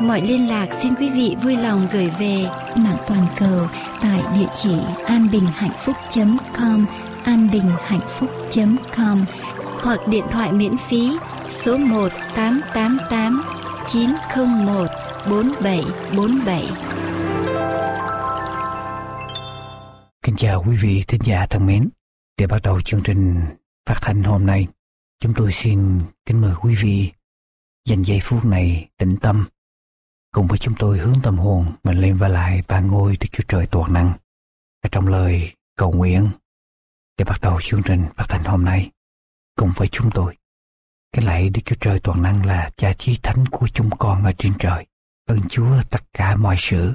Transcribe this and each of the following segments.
Mọi liên lạc xin quý vị vui lòng gửi về mạng toàn cầu tại địa chỉ anbinhhạnhphúc.com anbinhhạnhphúc.com hoặc điện thoại miễn phí số 1 888 901 4747. Kính chào quý vị thính giả thân mến. Để bắt đầu chương trình phát thanh hôm nay, chúng tôi xin kính mời quý vị dành giây phút này tĩnh tâm cùng với chúng tôi hướng tâm hồn, mình lên và lại ba ngôi Đức Chúa Trời toàn năng ở trong lời cầu nguyện để bắt đầu chương trình phát thanh hôm nay, cùng với chúng tôi. Cái lạy Đức Chúa Trời toàn năng là cha chí thánh của chúng con ở trên trời. Ơn Chúa tất cả mọi sự.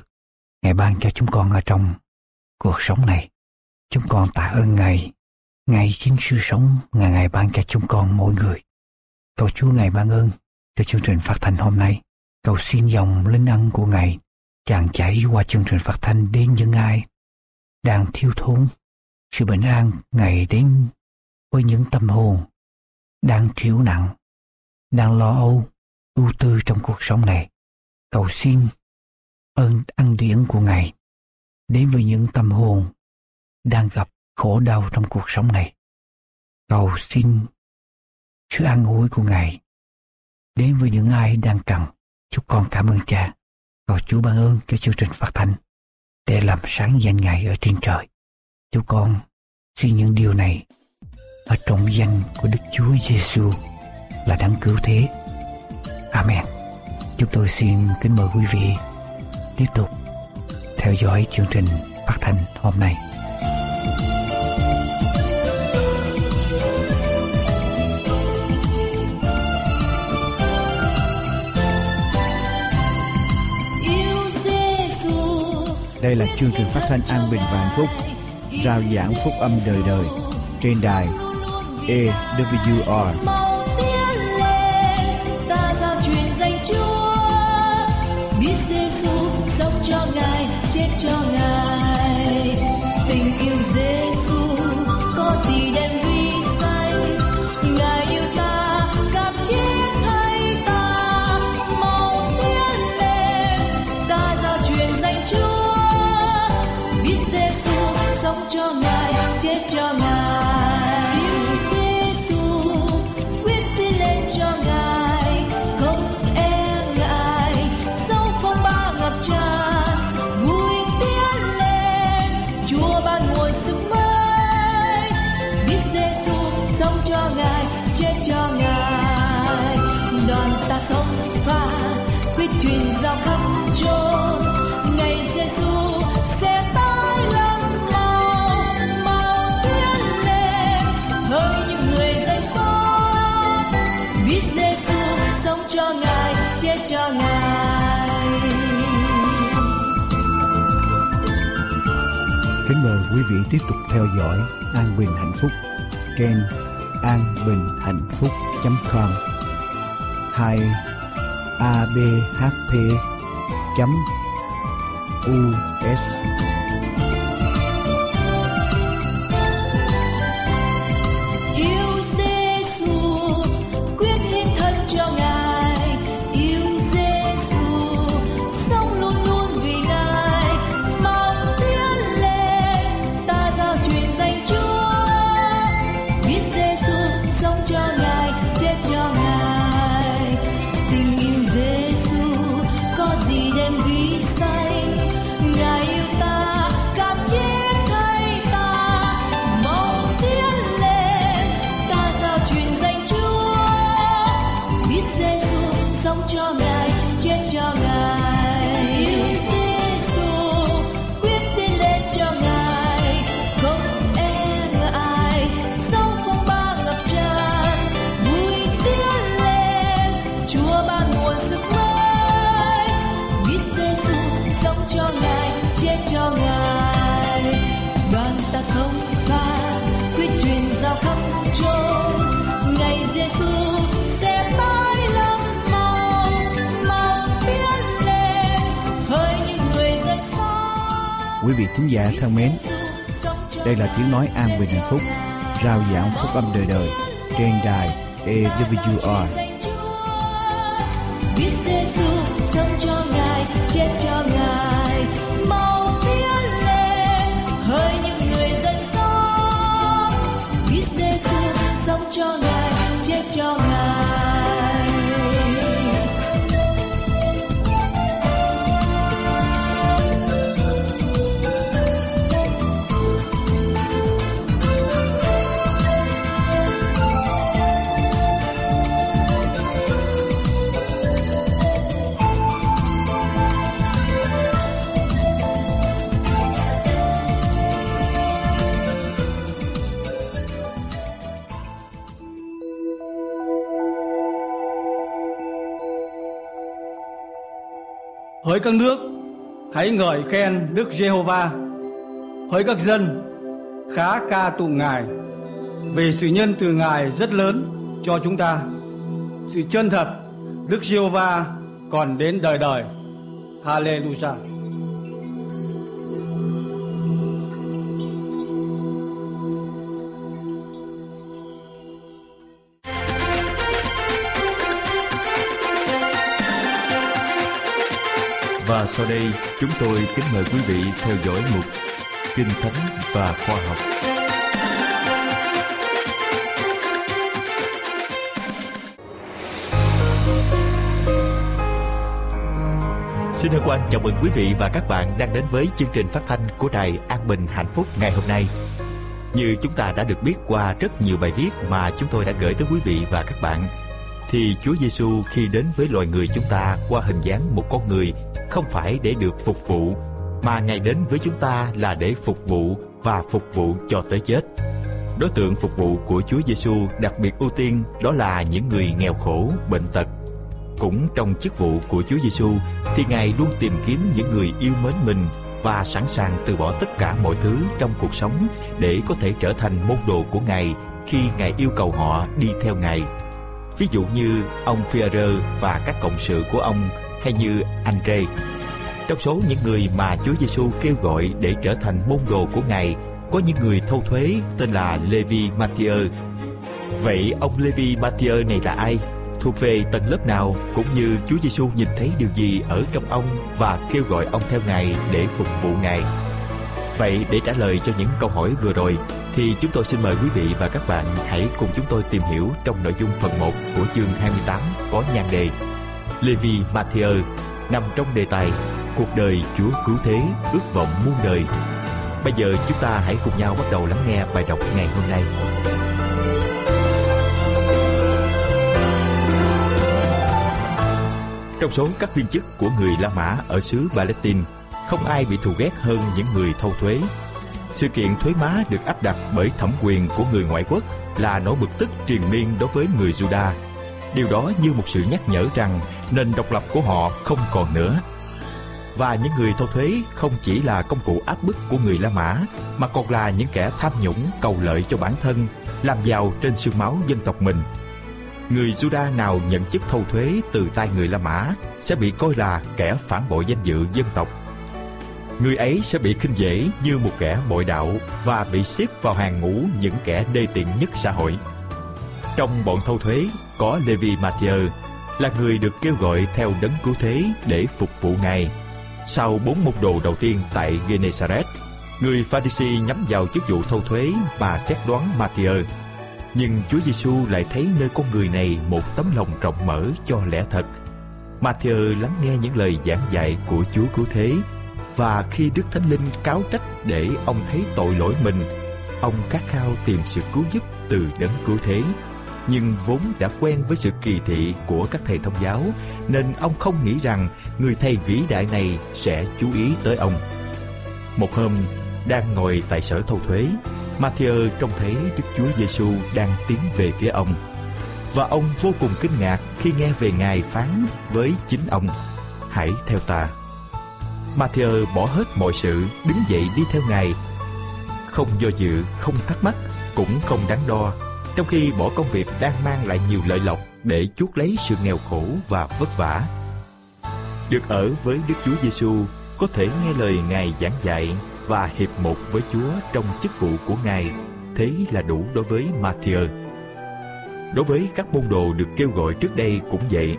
Ngài ban cho chúng con ở trong cuộc sống này. Chúng con tạ ơn Ngài. Ngài chính sự sống Ngài Ngài ban cho chúng con mỗi người. Cầu Chúa Ngài ban ơn cho chương trình phát thanh hôm nay. Cầu xin dòng linh ân của Ngài tràn chảy qua chương trình phát thanh đến những ai đang thiếu thốn sự bình an Ngài đến với những tâm hồn đang thiếu nặng, đang lo âu, ưu tư trong cuộc sống này. Cầu xin ơn ăn điển của Ngài đến với những tâm hồn đang gặp khổ đau trong cuộc sống này. Cầu xin sự an ủi của Ngài đến với những ai đang cần. Chúng con cảm ơn cha. và Chúa ban ơn cho chương trình phát thanh để làm sáng danh Ngài ở trên trời. Chúng con xin những điều này ở trong danh của Đức Chúa Giêsu là đáng cứu thế. Amen. Chúng tôi xin kính mời quý vị tiếp tục theo dõi chương trình phát thanh hôm nay. Đây là chương trình phát thanh an bình và hạnh phúc, rao giảng phúc âm đời đời trên đài EWR cho Ngài. Kính mời quý vị tiếp tục theo dõi An Bình Hạnh Phúc trên anbinhhạnhphúc.com hay abhp.us Quý vị thính giả thân mến, đây là tiếng nói an bình hạnh phúc, rao giảng phúc âm đời đời trên đài AWR. Biết Hỡi các nước, hãy ngợi khen Đức Giê-hô-va. Hỡi các dân, khá ca tụng Ngài. Vì sự nhân từ Ngài rất lớn cho chúng ta. Sự chân thật Đức Giê-hô-va còn đến đời đời. Hallelujah. Và sau đây chúng tôi kính mời quý vị theo dõi mục Kinh Thánh và Khoa học. Xin hân hoan chào mừng quý vị và các bạn đang đến với chương trình phát thanh của Đài An Bình Hạnh Phúc ngày hôm nay. Như chúng ta đã được biết qua rất nhiều bài viết mà chúng tôi đã gửi tới quý vị và các bạn, thì Chúa Giêsu khi đến với loài người chúng ta qua hình dáng một con người không phải để được phục vụ, mà Ngài đến với chúng ta là để phục vụ và phục vụ cho tới chết. Đối tượng phục vụ của Chúa Giêsu đặc biệt ưu tiên đó là những người nghèo khổ, bệnh tật. Cũng trong chức vụ của Chúa Giêsu thì Ngài luôn tìm kiếm những người yêu mến mình và sẵn sàng từ bỏ tất cả mọi thứ trong cuộc sống để có thể trở thành môn đồ của Ngài khi Ngài yêu cầu họ đi theo Ngài. Ví dụ như ông Führer và các cộng sự của ông hay như Andre. Trong số những người mà Chúa Giêsu kêu gọi để trở thành môn đồ của Ngài, có những người thâu thuế tên là Levi Mathieu. Vậy ông Levi Mathieu này là ai? Thuộc về tầng lớp nào cũng như Chúa Giêsu nhìn thấy điều gì ở trong ông và kêu gọi ông theo Ngài để phục vụ Ngài. Vậy để trả lời cho những câu hỏi vừa rồi thì chúng tôi xin mời quý vị và các bạn hãy cùng chúng tôi tìm hiểu trong nội dung phần 1 của chương 28 có nhan đề Levi Mathieu nằm trong đề tài Cuộc đời Chúa cứu thế, ước vọng muôn đời. Bây giờ chúng ta hãy cùng nhau bắt đầu lắng nghe bài đọc ngày hôm nay. Trong số các viên chức của người La Mã ở xứ Palestine, không ai bị thù ghét hơn những người thâu thuế. Sự kiện thuế má được áp đặt bởi thẩm quyền của người ngoại quốc là nỗi bực tức triền miên đối với người Juda. Điều đó như một sự nhắc nhở rằng nền độc lập của họ không còn nữa. Và những người thâu thuế không chỉ là công cụ áp bức của người La Mã, mà còn là những kẻ tham nhũng cầu lợi cho bản thân, làm giàu trên xương máu dân tộc mình. Người Juda nào nhận chức thâu thuế từ tay người La Mã sẽ bị coi là kẻ phản bội danh dự dân tộc. Người ấy sẽ bị khinh dễ như một kẻ bội đạo và bị xếp vào hàng ngũ những kẻ đê tiện nhất xã hội. Trong bọn thâu thuế có Levi Mathieu là người được kêu gọi theo đấng cứu thế để phục vụ Ngài. Sau bốn môn đồ đầu tiên tại Gennesaret, người Pharisee nhắm vào chức vụ thâu thuế và xét đoán Matthew. Nhưng Chúa Giêsu lại thấy nơi con người này một tấm lòng rộng mở cho lẽ thật. Matthew lắng nghe những lời giảng dạy của Chúa cứu thế và khi Đức Thánh Linh cáo trách để ông thấy tội lỗi mình, ông khát khao tìm sự cứu giúp từ đấng cứu thế nhưng vốn đã quen với sự kỳ thị của các thầy thông giáo nên ông không nghĩ rằng người thầy vĩ đại này sẽ chú ý tới ông. Một hôm, đang ngồi tại sở thâu thuế, Matthew trông thấy Đức Chúa Giêsu đang tiến về phía ông. Và ông vô cùng kinh ngạc khi nghe về Ngài phán với chính ông, hãy theo ta. Matthew bỏ hết mọi sự, đứng dậy đi theo Ngài. Không do dự, không thắc mắc, cũng không đắn đo, trong khi bỏ công việc đang mang lại nhiều lợi lộc để chuốc lấy sự nghèo khổ và vất vả. Được ở với Đức Chúa Giêsu có thể nghe lời Ngài giảng dạy và hiệp một với Chúa trong chức vụ của Ngài, thế là đủ đối với Matthew. Đối với các môn đồ được kêu gọi trước đây cũng vậy.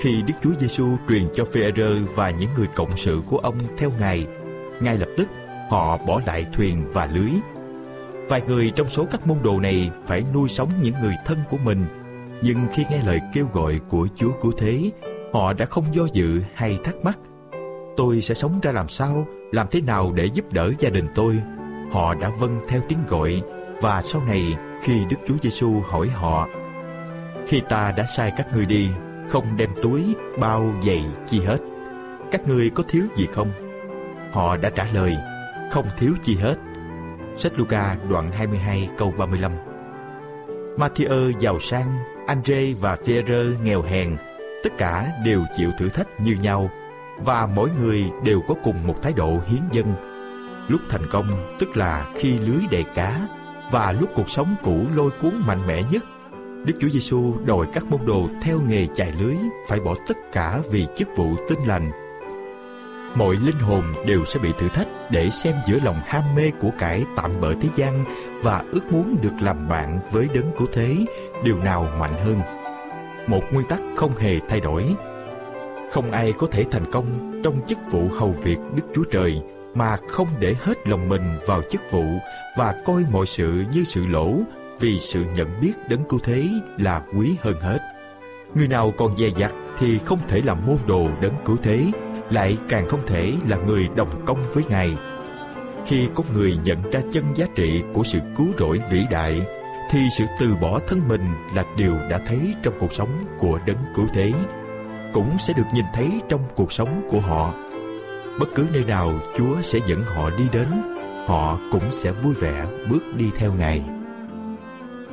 Khi Đức Chúa Giêsu truyền cho Phêrô và những người cộng sự của ông theo Ngài, ngay lập tức họ bỏ lại thuyền và lưới. Vài người trong số các môn đồ này phải nuôi sống những người thân của mình, nhưng khi nghe lời kêu gọi của Chúa Cứu Thế, họ đã không do dự hay thắc mắc. Tôi sẽ sống ra làm sao, làm thế nào để giúp đỡ gia đình tôi? Họ đã vâng theo tiếng gọi và sau này khi Đức Chúa Giêsu hỏi họ khi ta đã sai các ngươi đi không đem túi bao giày chi hết các ngươi có thiếu gì không họ đã trả lời không thiếu chi hết sách Luca đoạn 22 câu 35 Matthew giàu sang Andre và Pierre nghèo hèn, tất cả đều chịu thử thách như nhau và mỗi người đều có cùng một thái độ hiến dân lúc thành công, tức là khi lưới đầy cá và lúc cuộc sống cũ lôi cuốn mạnh mẽ nhất, Đức Chúa Giêsu đòi các môn đồ theo nghề chài lưới phải bỏ tất cả vì chức vụ tin lành. Mọi linh hồn đều sẽ bị thử thách để xem giữa lòng ham mê của cải tạm bỡ thế gian và ước muốn được làm bạn với đấng cứu thế, điều nào mạnh hơn. Một nguyên tắc không hề thay đổi. Không ai có thể thành công trong chức vụ hầu việc Đức Chúa Trời mà không để hết lòng mình vào chức vụ và coi mọi sự như sự lỗ vì sự nhận biết đấng cứu thế là quý hơn hết. Người nào còn dè dặt thì không thể làm môn đồ đấng cứu thế, lại càng không thể là người đồng công với Ngài. Khi có người nhận ra chân giá trị của sự cứu rỗi vĩ đại, thì sự từ bỏ thân mình là điều đã thấy trong cuộc sống của đấng cứu thế, cũng sẽ được nhìn thấy trong cuộc sống của họ. Bất cứ nơi nào Chúa sẽ dẫn họ đi đến, họ cũng sẽ vui vẻ bước đi theo Ngài.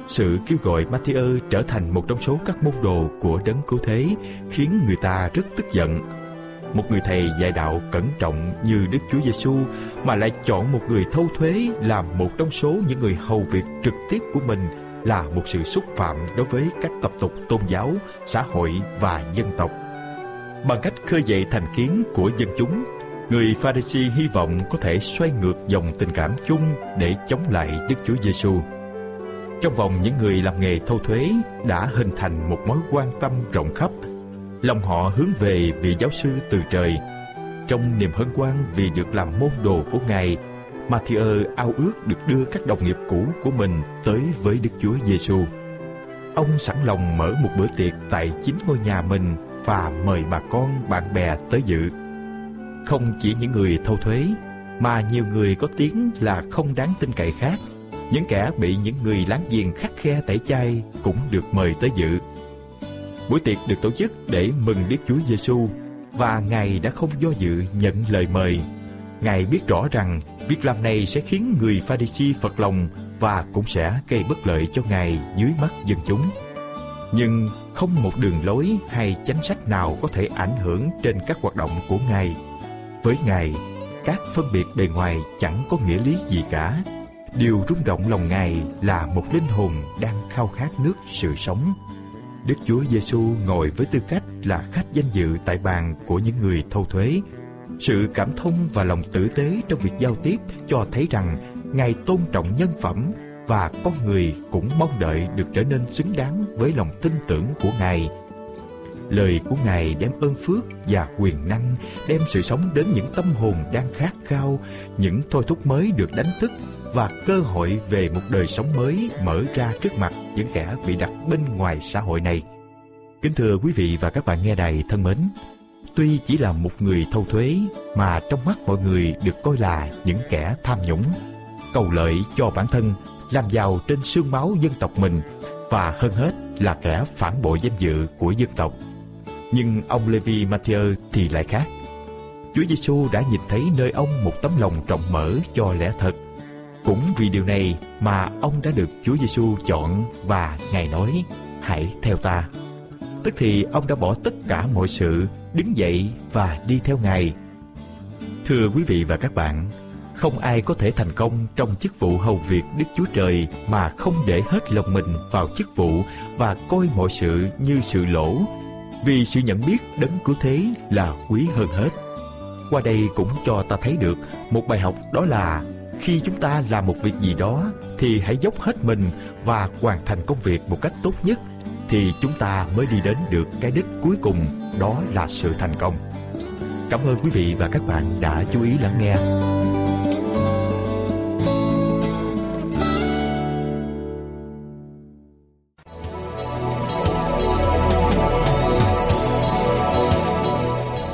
Sự kêu gọi Matthew trở thành một trong số các môn đồ của đấng cứu thế khiến người ta rất tức giận. Một người thầy dạy đạo cẩn trọng như Đức Chúa Giêsu mà lại chọn một người thâu thuế làm một trong số những người hầu việc trực tiếp của mình là một sự xúc phạm đối với các tập tục tôn giáo, xã hội và dân tộc. Bằng cách khơi dậy thành kiến của dân chúng, người Pharisee hy vọng có thể xoay ngược dòng tình cảm chung để chống lại Đức Chúa Giêsu. Trong vòng những người làm nghề thâu thuế đã hình thành một mối quan tâm rộng khắp. Lòng họ hướng về vị giáo sư từ trời. Trong niềm hân hoan vì được làm môn đồ của Ngài, Matthew ao ước được đưa các đồng nghiệp cũ của mình tới với Đức Chúa Giêsu. Ông sẵn lòng mở một bữa tiệc tại chính ngôi nhà mình và mời bà con, bạn bè tới dự. Không chỉ những người thâu thuế, mà nhiều người có tiếng là không đáng tin cậy khác – những kẻ bị những người láng giềng khắc khe tẩy chay cũng được mời tới dự. Buổi tiệc được tổ chức để mừng Đức Chúa Giêsu và Ngài đã không do dự nhận lời mời. Ngài biết rõ rằng việc làm này sẽ khiến người Pharisee phật lòng và cũng sẽ gây bất lợi cho Ngài dưới mắt dân chúng. Nhưng không một đường lối hay chính sách nào có thể ảnh hưởng trên các hoạt động của Ngài. Với Ngài, các phân biệt bề ngoài chẳng có nghĩa lý gì cả Điều rung động lòng Ngài là một linh hồn đang khao khát nước sự sống. Đức Chúa Giêsu ngồi với tư cách là khách danh dự tại bàn của những người thâu thuế. Sự cảm thông và lòng tử tế trong việc giao tiếp cho thấy rằng Ngài tôn trọng nhân phẩm và con người cũng mong đợi được trở nên xứng đáng với lòng tin tưởng của Ngài. Lời của Ngài đem ơn phước và quyền năng, đem sự sống đến những tâm hồn đang khát khao, những thôi thúc mới được đánh thức và cơ hội về một đời sống mới mở ra trước mặt những kẻ bị đặt bên ngoài xã hội này. Kính thưa quý vị và các bạn nghe đài thân mến, tuy chỉ là một người thâu thuế mà trong mắt mọi người được coi là những kẻ tham nhũng, cầu lợi cho bản thân, làm giàu trên xương máu dân tộc mình và hơn hết là kẻ phản bội danh dự của dân tộc. Nhưng ông Levi Matthew thì lại khác. Chúa Giêsu đã nhìn thấy nơi ông một tấm lòng rộng mở cho lẽ thật cũng vì điều này mà ông đã được Chúa Giêsu chọn và Ngài nói: "Hãy theo ta." Tức thì ông đã bỏ tất cả mọi sự, đứng dậy và đi theo Ngài. Thưa quý vị và các bạn, không ai có thể thành công trong chức vụ hầu việc Đức Chúa Trời mà không để hết lòng mình vào chức vụ và coi mọi sự như sự lỗ, vì sự nhận biết đấng cứu thế là quý hơn hết. Qua đây cũng cho ta thấy được một bài học đó là khi chúng ta làm một việc gì đó thì hãy dốc hết mình và hoàn thành công việc một cách tốt nhất thì chúng ta mới đi đến được cái đích cuối cùng đó là sự thành công. Cảm ơn quý vị và các bạn đã chú ý lắng nghe.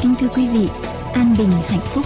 Kính thưa quý vị, An Bình Hạnh Phúc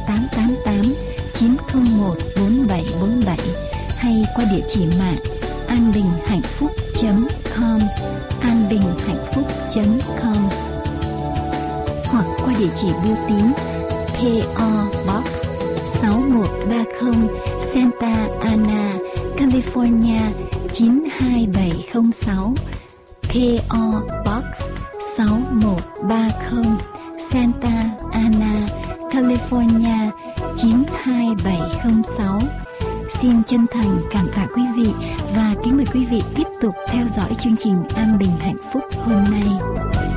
qua địa chỉ mạng an bình hạnh phúc .com an bình hạnh phúc .com hoặc qua địa chỉ bưu tín PO Box 6130 Santa Ana, California 92706 PO Box 6130 Santa Ana, California 92706 Xin chân thành cảm tạ quý vị và kính mời quý vị tiếp tục theo dõi chương trình An Bình Hạnh Phúc hôm nay.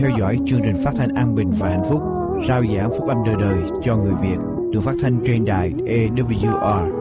Theo dõi chương trình phát thanh an bình và hạnh phúc, rao giảng phúc âm đời đời cho người Việt, được phát thanh trên đài EWR.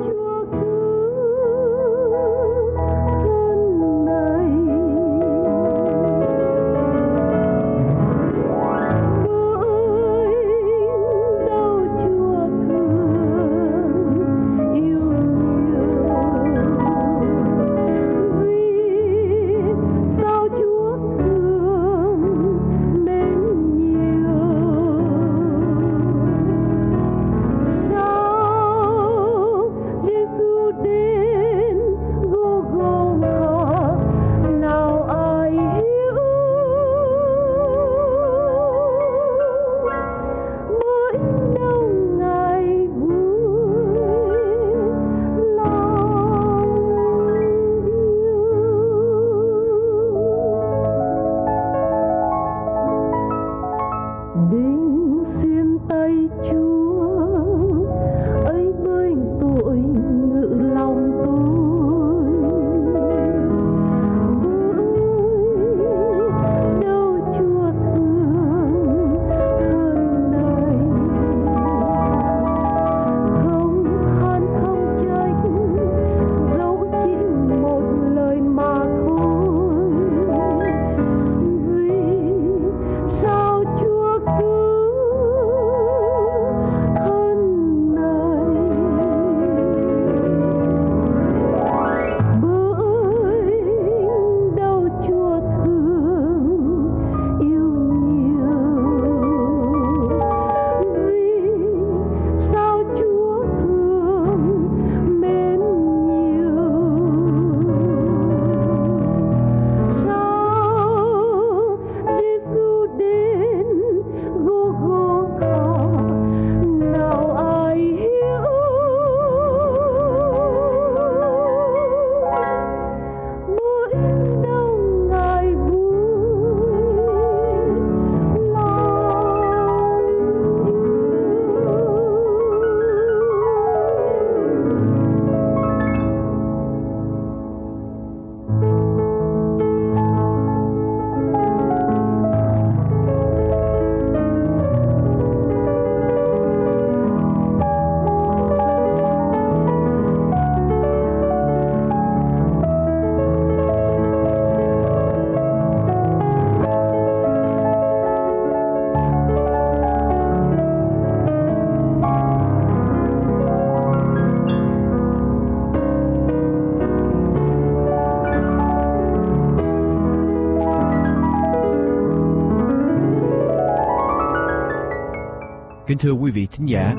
Kính thưa quý vị thính giả,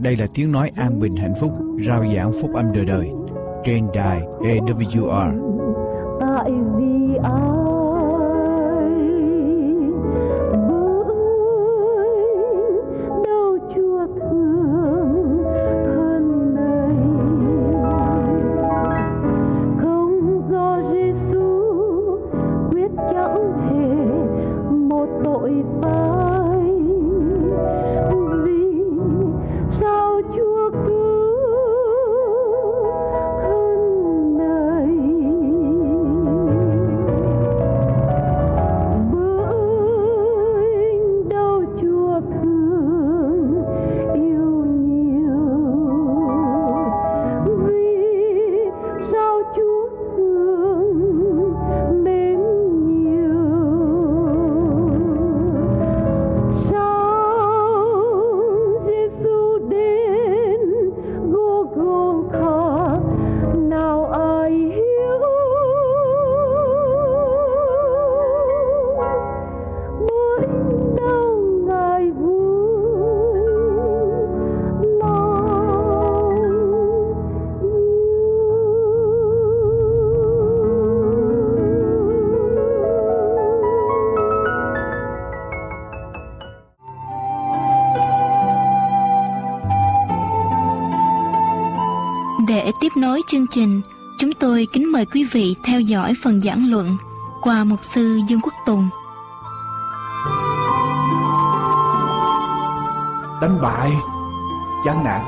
đây là tiếng nói an bình hạnh phúc, rao giảng phúc âm đời đời trên đài AWR. Trình, chúng tôi kính mời quý vị theo dõi phần giảng luận qua mục sư Dương Quốc Tùng. đánh bại chán nản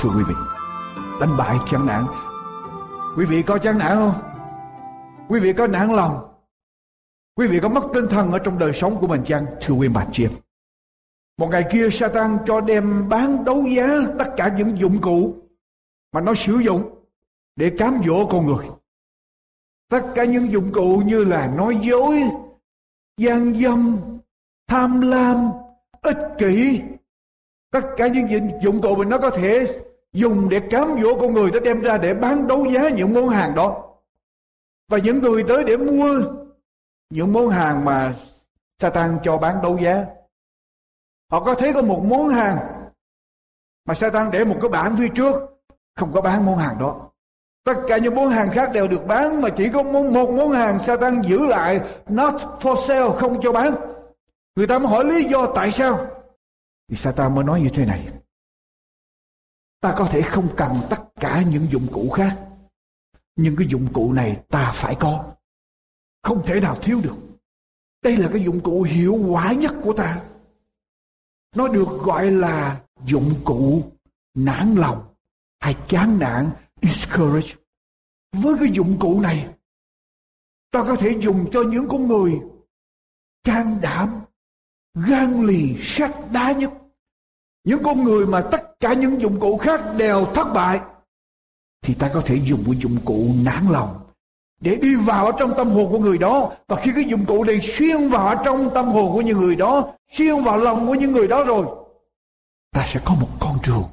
thưa quý vị. Đánh bại chán nản. Quý vị có chán nản không? Quý vị có nản lòng? Quý vị có mất tinh thần ở trong đời sống của mình chăng thưa quý bạn chị em? Một ngày kia Satan cho đem bán đấu giá tất cả những dụng cụ mà nó sử dụng để cám dỗ con người. Tất cả những dụng cụ như là nói dối, gian dâm, tham lam, ích kỷ, tất cả những dụng- cụ mà nó có thể dùng để cám dỗ con người, nó đem ra để bán đấu giá những món hàng đó. Và những người tới để mua những món hàng mà Satan cho bán đấu giá. Họ có thấy có một món hàng mà Satan để một cái bảng phía trước, không có bán món hàng đó tất cả những món hàng khác đều được bán mà chỉ có món, một món hàng Satan giữ lại not for sale không cho bán. Người ta mới hỏi lý do tại sao. Thì Satan mới nói như thế này. Ta có thể không cần tất cả những dụng cụ khác nhưng cái dụng cụ này ta phải có. Không thể nào thiếu được. Đây là cái dụng cụ hiệu quả nhất của ta. Nó được gọi là dụng cụ nản lòng hay chán nản discourage. Với cái dụng cụ này, ta có thể dùng cho những con người can đảm, gan lì, sắt đá nhất. Những con người mà tất cả những dụng cụ khác đều thất bại, thì ta có thể dùng cái dụng cụ nản lòng để đi vào ở trong tâm hồn của người đó. Và khi cái dụng cụ này xuyên vào ở trong tâm hồn của những người đó, xuyên vào lòng của những người đó rồi, ta sẽ có một con đường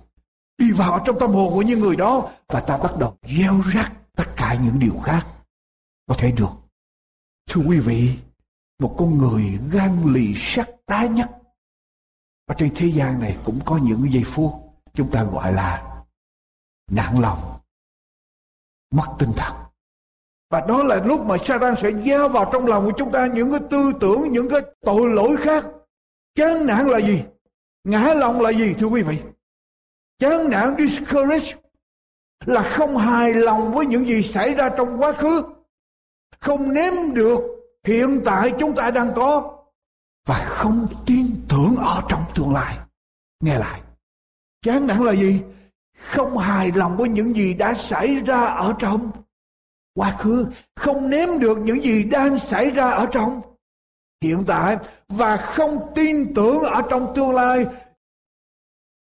đi vào trong tâm hồn của những người đó và ta bắt đầu gieo rắc tất cả những điều khác có thể được thưa quý vị một con người gan lì sắt đá nhất ở trên thế gian này cũng có những giây phút chúng ta gọi là nản lòng mất tinh thần và đó là lúc mà Satan sẽ gieo vào trong lòng của chúng ta những cái tư tưởng, những cái tội lỗi khác. Chán nản là gì? Ngã lòng là gì thưa quý vị? Chán nản discourage là không hài lòng với những gì xảy ra trong quá khứ. Không nếm được hiện tại chúng ta đang có. Và không tin tưởng ở trong tương lai. Nghe lại. Chán nản là gì? Không hài lòng với những gì đã xảy ra ở trong quá khứ, không nếm được những gì đang xảy ra ở trong hiện tại và không tin tưởng ở trong tương lai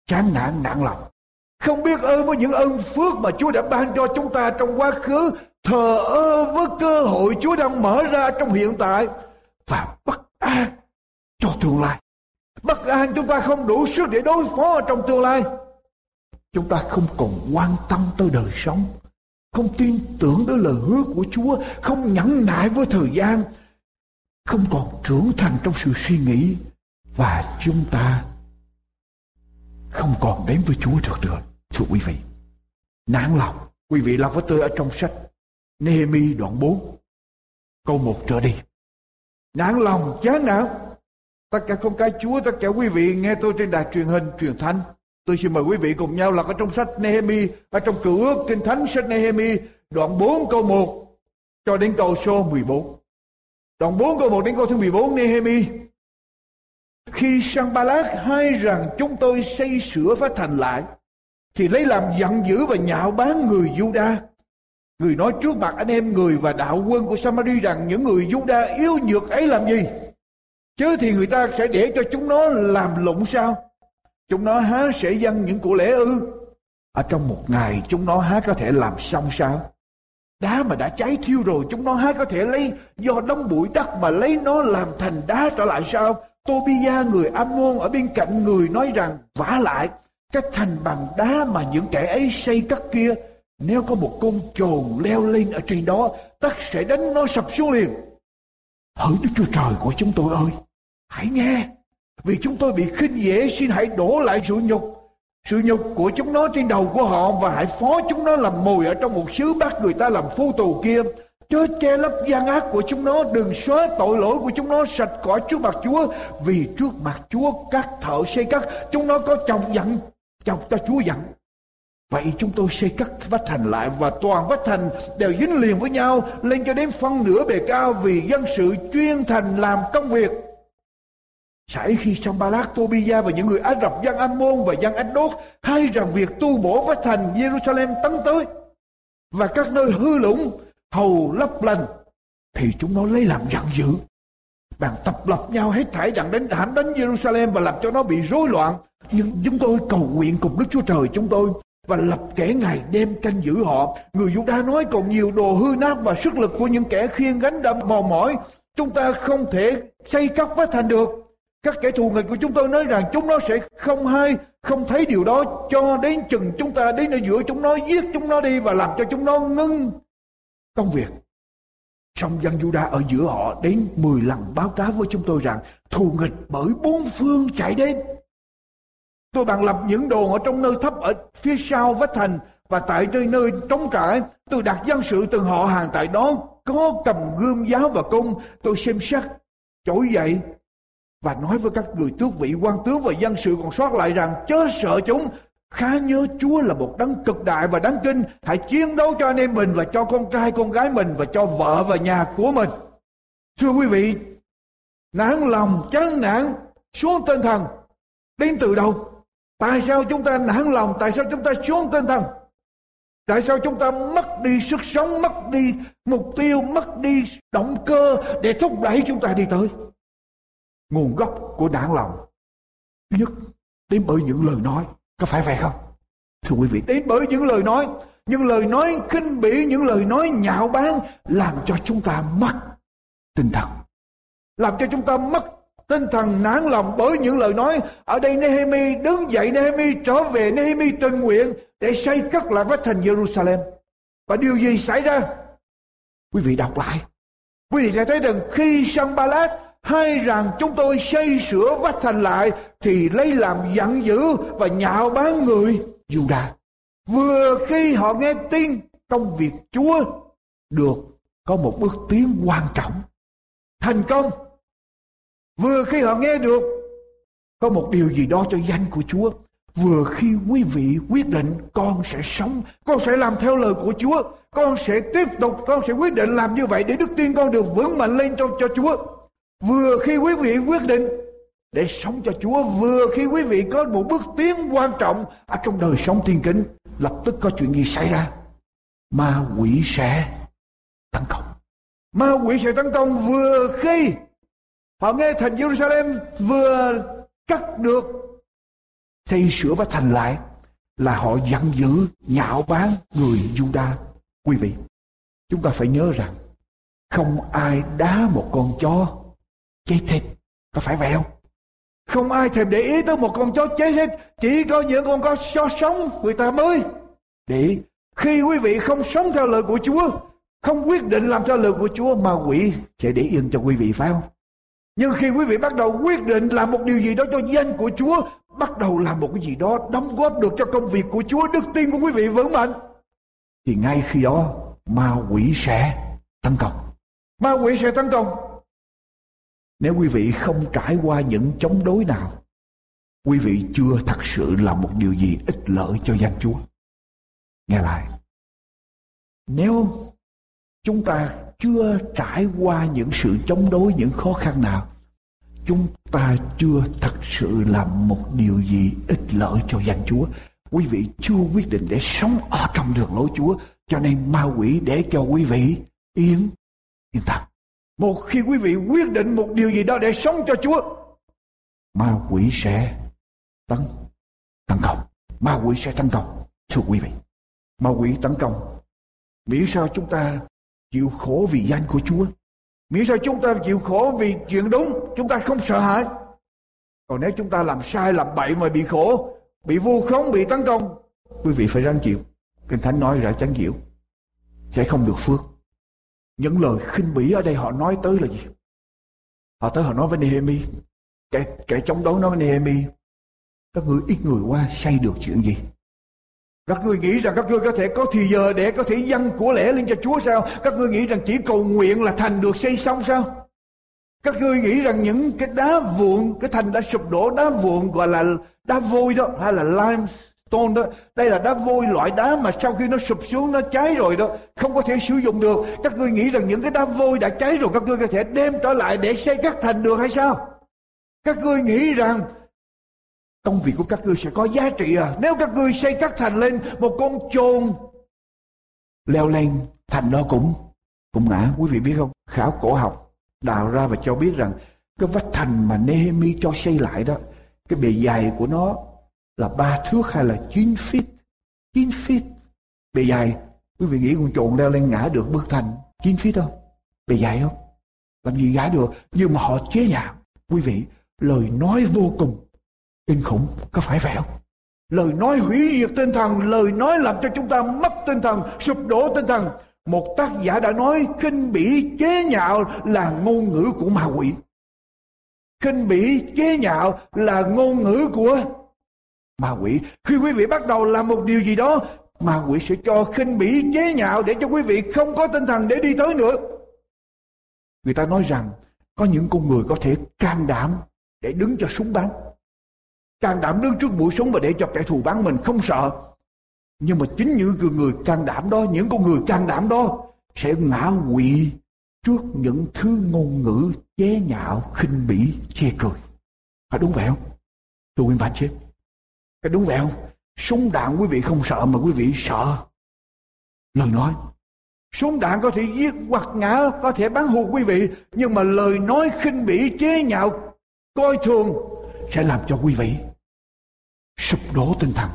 chán nản nản lòng không biết ơn với những ơn phước mà Chúa đã ban cho chúng ta trong quá khứ thờ ơ với cơ hội Chúa đang mở ra trong hiện tại và bất an cho tương lai bất an chúng ta không đủ sức để đối phó trong tương lai chúng ta không còn quan tâm tới đời sống không tin tưởng tới lời hứa của Chúa, không nhẫn nại với thời gian, không còn trưởng thành trong sự suy nghĩ và chúng ta không còn đến với Chúa được nữa. Thưa quý vị, nản lòng. Quý vị đọc với tôi ở trong sách Nehemi đoạn 4, câu 1 trở đi. Nản lòng, chán nản. Tất cả con cái Chúa, tất cả quý vị nghe tôi trên đài truyền hình, truyền thanh. Tôi xin mời quý vị cùng nhau lật ở trong sách Nehemi, ở trong cựu ước kinh thánh sách Nehemi, đoạn 4 câu 1 cho đến câu số 14. Đoạn 4 câu 1 đến câu thứ 14 Nehemi. Khi Sanballat hay rằng chúng tôi xây sửa phá thành lại, thì lấy làm giận dữ và nhạo báng người Juda. Người nói trước mặt anh em người và đạo quân của Samari rằng những người Juda yếu nhược ấy làm gì? Chứ thì người ta sẽ để cho chúng nó làm lụng sao? Chúng nó há sẽ dâng những của lễ ư? Ở trong một ngày chúng nó há có thể làm xong sao? Đá mà đã cháy thiêu rồi, chúng nó há có thể lấy do đống bụi đất mà lấy nó làm thành đá trở lại sao? Tobia người Ammon ở bên cạnh người nói rằng, vả lại các thành bằng đá mà những kẻ ấy xây cất kia nếu có một con chồn leo lên ở trên đó tất sẽ đánh nó sập xuống liền. Hỡi Đức Chúa Trời của chúng tôi ơi, hãy nghe. Vì chúng tôi bị khinh dễ xin hãy đổ lại sự nhục sự nhục của chúng nó trên đầu của họ và hãy phó chúng nó làm mồi ở trong một xứ bắt người ta làm phu tù kia. Chớ che lấp gian ác của chúng nó, đừng xóa tội lỗi của chúng nó sạch khỏi trước mặt Chúa. Vì trước mặt Chúa các thợ xây cắt, chúng nó có chồng giận, chọc cho Chúa dặn. Vậy chúng tôi xây cắt vách thành lại và toàn vách thành đều dính liền với nhau lên cho đến phân nửa bề cao vì dân sự chuyên thành làm công việc. Sải khi Sambalat, Tobia và những người Ả Rập, dân Ammon và dân Ách-đốt hay rằng việc tu bổ vách thành Jerusalem tấn tới và các nơi hư lũng hầu lấp lành thì chúng nó lấy làm giận dữ bàn tập lập nhau hết thảy rằng đến hãm đến Jerusalem và làm cho nó bị rối loạn. Nhưng chúng tôi cầu nguyện cùng Đức Chúa Trời chúng tôi và lập kẻ ngày đêm canh giữ họ. Người Juda nói còn nhiều đồ hư nát và sức lực của những kẻ khiêng gánh đâm mòn mỏi chúng ta không thể xây cất với thành được. Các kẻ thù nghịch của chúng tôi nói rằng chúng nó sẽ không hay, không thấy điều đó cho đến chừng chúng ta đến ở giữa chúng nó giết chúng nó đi và làm cho chúng nó ngưng công việc trong dân Juda ở giữa họ đến 10 lần báo cáo với chúng tôi rằng thù nghịch bởi bốn phương chạy đến. Tôi bằng lập những đồn ở trong nơi thấp ở phía sau vách thành và tại nơi nơi trống trải tôi đặt dân sự từng họ hàng tại đó, có cầm gươm giáo và cung tôi xem xét trỗi dậy và nói với các người tước vị quan tướng và dân sự còn sót lại rằng chớ sợ chúng khá nhớ Chúa là một đấng cực đại và đáng kinh. Hãy chiến đấu cho anh em mình và cho con trai, con gái mình và cho vợ và nhà của mình. Thưa quý vị, nản lòng, chán nản, xuống tinh thần, đến từ đâu? Tại sao chúng ta nản lòng? Tại sao chúng ta xuống tinh thần? Tại sao chúng ta mất đi sức sống, mất đi mục tiêu, mất đi động cơ để thúc đẩy chúng ta đi tới? Nguồn gốc của nản lòng. Thứ nhất, đến bởi những lời nói có phải vậy không? Thưa quý vị, đến bởi những lời nói, những lời nói khinh bỉ, những lời nói nhạo báng làm cho chúng ta mất tinh thần. Làm cho chúng ta mất tinh thần nản lòng bởi những lời nói, ở đây Nehemi đứng dậy, Nehemi trở về, Nehemi tình nguyện để xây cất lại vách thành Jerusalem. Và điều gì xảy ra? Quý vị đọc lại. Quý vị sẽ thấy rằng khi Sanballat hay rằng chúng tôi xây sửa vách thành lại thì lấy làm giận dữ và nhạo báng người Juda. Vừa khi họ nghe tin công việc Chúa được có một bước tiến quan trọng, thành công. Vừa khi họ nghe được có một điều gì đó cho danh của Chúa, vừa khi quý vị quyết định con sẽ sống, con sẽ làm theo lời của Chúa, con sẽ tiếp tục, con sẽ quyết định làm như vậy để đức tin con được vững mạnh lên trong cho Chúa Vừa khi quý vị quyết định để sống cho Chúa, vừa khi quý vị có một bước tiến quan trọng ở trong đời sống thiên kính, lập tức có chuyện gì xảy ra? Ma quỷ sẽ tấn công. Ma quỷ sẽ tấn công vừa khi họ nghe thành Jerusalem vừa cắt được xây sửa và thành lại là họ giận dữ nhạo báng người Juda. Quý vị, chúng ta phải nhớ rằng không ai đá một con chó cháy thịt. Có phải vậy không? Không ai thèm để ý tới một con chó cháy thịt chỉ có những con chó sống người ta mới. Để khi quý vị không sống theo lời của Chúa không quyết định làm theo lời của Chúa mà quỷ sẽ để yên cho quý vị phải không? Nhưng khi quý vị bắt đầu quyết định làm một điều gì đó cho danh của Chúa bắt đầu làm một cái gì đó đóng góp được cho công việc của Chúa, đức tin của quý vị vững mạnh, thì ngay khi đó ma quỷ sẽ tấn công. Ma quỷ sẽ tấn công. Nếu quý vị không trải qua những chống đối nào, quý vị chưa thật sự làm một điều gì ích lợi cho danh Chúa. Nghe lại. Nếu chúng ta chưa trải qua những sự chống đối, những khó khăn nào, chúng ta chưa thật sự làm một điều gì ích lợi cho danh Chúa. Quý vị chưa quyết định để sống ở trong đường lối Chúa, cho nên ma quỷ để cho quý vị yên yên tâm. Một khi quý vị quyết định một điều gì đó để sống cho Chúa, ma quỷ sẽ tấn tấn công. Ma quỷ sẽ tấn công, thưa quý vị. Ma quỷ tấn công. Miễn sao chúng ta chịu khổ vì danh của Chúa. Miễn sao chúng ta chịu khổ vì chuyện đúng, chúng ta không sợ hãi. Còn nếu chúng ta làm sai, làm bậy mà bị khổ, bị vu khống, bị tấn công, quý vị phải ráng chịu. Kinh Thánh nói ra chán chịu, sẽ không được phước. Những lời khinh bỉ ở đây họ nói tới là gì? Họ tới họ nói với Nehemi, kẻ, kẻ chống đối nói với Nehemi, các ngươi ít người qua xây được chuyện gì? Các ngươi nghĩ rằng các ngươi có thể có thì giờ để có thể dâng của lễ lên cho Chúa sao? Các ngươi nghĩ rằng chỉ cầu nguyện là thành được xây xong sao? Các ngươi nghĩ rằng những cái đá vụn, cái thành đã sụp đổ đá vụn gọi là đá vôi đó hay là Tôn đó. Đây là đá vôi loại đá mà sau khi nó sụp xuống nó cháy rồi đó, không có thể sử dụng được. Các ngươi nghĩ rằng những cái đá vôi đã cháy rồi các ngươi có thể đem trở lại để xây các thành được hay sao? Các ngươi nghĩ rằng công việc của các ngươi sẽ có giá trị à nếu các ngươi xây các thành lên một con chồn leo lên thành đó cũng cũng ngã quý vị biết không khảo cổ học đào ra và cho biết rằng cái vách thành mà Nehemi cho xây lại đó cái bề dày của nó là ba thước hay là 9 feet? 9 feet. Bề dài, quý vị nghĩ con trộn leo lên ngã được bức thành 9 feet không? Bề dài không? Làm gì gã được? Nhưng mà họ chế nhạo. Quý vị lời nói vô cùng kinh khủng có phải vậy không? Lời nói hủy diệt tinh thần lời nói làm cho chúng ta mất tinh thần sụp đổ tinh thần. Một tác giả đã nói khinh bỉ chế nhạo là ngôn ngữ của ma quỷ. Khinh bỉ chế nhạo là ngôn ngữ của ma quỷ, khi quý vị bắt đầu làm một điều gì đó, ma quỷ sẽ cho khinh bỉ, chế nhạo để cho quý vị không có tinh thần để đi tới nữa. Người ta nói rằng, có những con người có thể can đảm để đứng cho súng bắn. Can đảm đứng trước mũi súng và để cho kẻ thù bắn mình, không sợ. Nhưng mà chính những người can đảm đó, những con người can đảm đó sẽ ngã quỵ trước những thứ ngôn ngữ chế nhạo, khinh bỉ, chê cười. Phải đúng vậy không? Tôi nguyên bản chứ cái đúng vậy không súng đạn quý vị không sợ mà quý vị sợ lời nói súng đạn có thể giết hoặc ngã có thể bắn hụt quý vị nhưng mà lời nói khinh bỉ chế nhạo coi thường sẽ làm cho quý vị sụp đổ tinh thần.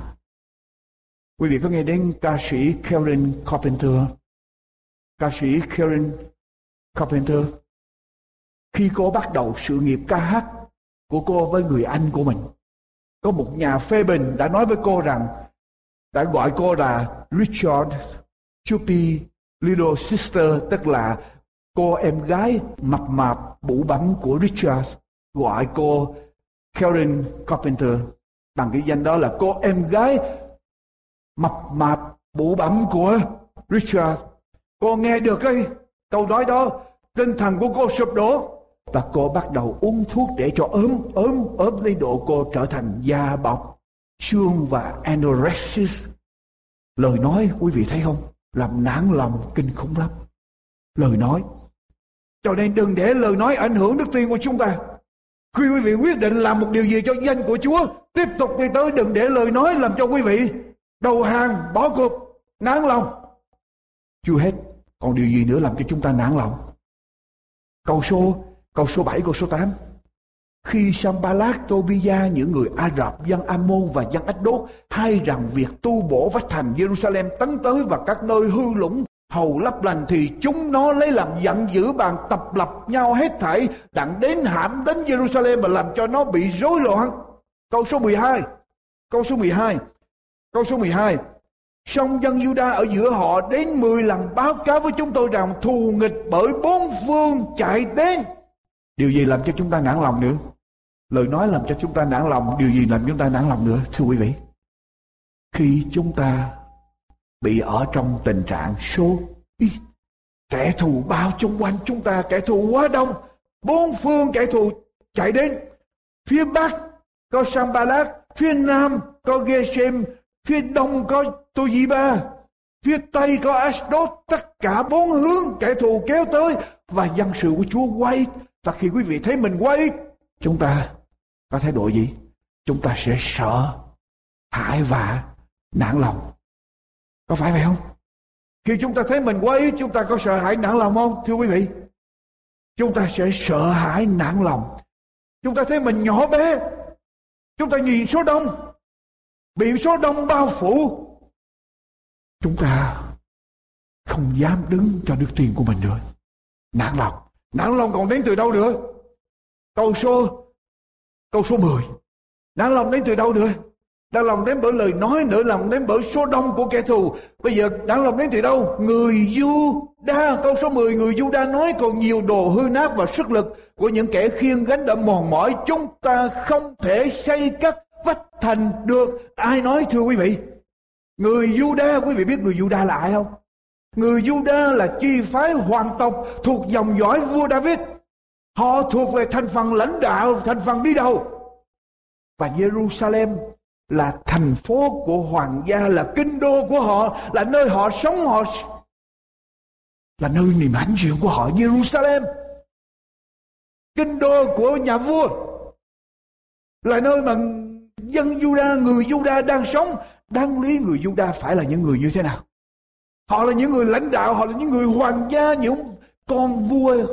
Quý vị có nghe đến ca sĩ Karen Carpenter? Ca sĩ Karen Carpenter. Khi cô bắt đầu sự nghiệp ca hát của cô với người anh của mình, có một nhà phê bình đã nói với cô rằng, đã gọi cô là Richard Chupi Little Sister, tức là cô em gái mập mạp bụ bấm của Richard, gọi cô Karen Carpenter bằng cái danh đó là cô em gái mập mạp bụ bẩm của Richard. Cô nghe được cái câu nói đó, tinh thần của cô sụp đổ và cô bắt đầu uống thuốc để cho ốm ốm ốm đến độ cô trở thành da bọc xương và anorexia lời nói quý vị thấy không? Làm nản lòng kinh khủng lắm. Lời nói. Cho nên đừng để lời nói ảnh hưởng đức tin của chúng ta. Khi quý vị quyết định làm một điều gì cho danh của Chúa, tiếp tục đi tới đừng để lời nói làm cho quý vị đầu hàng, bỏ cuộc, nản lòng. Chưa hết, còn điều gì nữa làm cho chúng ta nản lòng? Câu số, câu số 7, câu số 8. Khi Sambalat, Tobia, những người Ả Rập, dân Amon và dân Ách Đốt hay rằng việc tu bổ vách thành Jerusalem tấn tới và các nơi hư lũng hầu lấp lành thì chúng nó lấy làm giận dữ bàn tập lập nhau hết thảy đặng đến hãm đến Jerusalem và làm cho nó bị rối loạn. Câu số 12. Câu số 12. Câu số 12. Song dân Juda ở giữa họ đến 10 lần báo cáo với chúng tôi rằng thù nghịch bởi bốn phương chạy đến. Điều gì làm cho chúng ta nản lòng nữa? lời nói làm cho chúng ta nản lòng, điều gì làm chúng ta nản lòng nữa, thưa quý vị? Khi chúng ta bị ở trong tình trạng số ít, kẻ thù bao chung quanh chúng ta, kẻ thù quá đông, bốn phương kẻ thù chạy đến. Phía bắc có Sambalat, phía nam có Geshem, phía đông có Toyiba phía tây có Ashdod. Tất cả bốn hướng kẻ thù kéo tới và dân sự của Chúa quay và khi quý vị thấy mình quay, chúng ta có thái độ gì? Chúng ta sẽ sợ, hãi và nản lòng. Có phải vậy không? Khi chúng ta thấy mình quá ít chúng ta có sợ hãi nản lòng không, thưa quý vị? Chúng ta sẽ sợ hãi nản lòng. Chúng ta thấy mình nhỏ bé. Chúng ta nhìn số đông, bị số đông bao phủ. Chúng ta không dám đứng cho đức tiền của mình nữa. Nản lòng nản lòng còn đến từ đâu nữa? Câu số câu số 10 nản lòng đến từ đâu nữa? Nản lòng đến bởi lời nói, nửa lòng đến bởi số đông của kẻ thù. Bây giờ, nản lòng đến từ đâu? Người du đa Câu số 10 Người du đa nói, còn nhiều đồ hư nát và sức lực Của những kẻ khiêng gánh đã mòn mỏi, Chúng ta không thể xây các vách thành được. Ai nói, thưa quý vị? Người Juda Quý vị biết người Juda là ai không? Người Juda là chi phái hoàng tộc Thuộc dòng dõi vua David. Họ thuộc về thành phần lãnh đạo, Thành phần đi đầu. Và Jerusalem là thành phố của hoàng gia, là kinh đô của họ, là nơi họ sống, họ là nơi niềm hãnh diện của họ. Jerusalem, kinh đô của nhà vua, là nơi mà dân Juda, người Juda đang sống. Đáng lý người Juda phải là những người như thế nào? Họ là những người lãnh đạo, họ là những người hoàng gia, những con vua,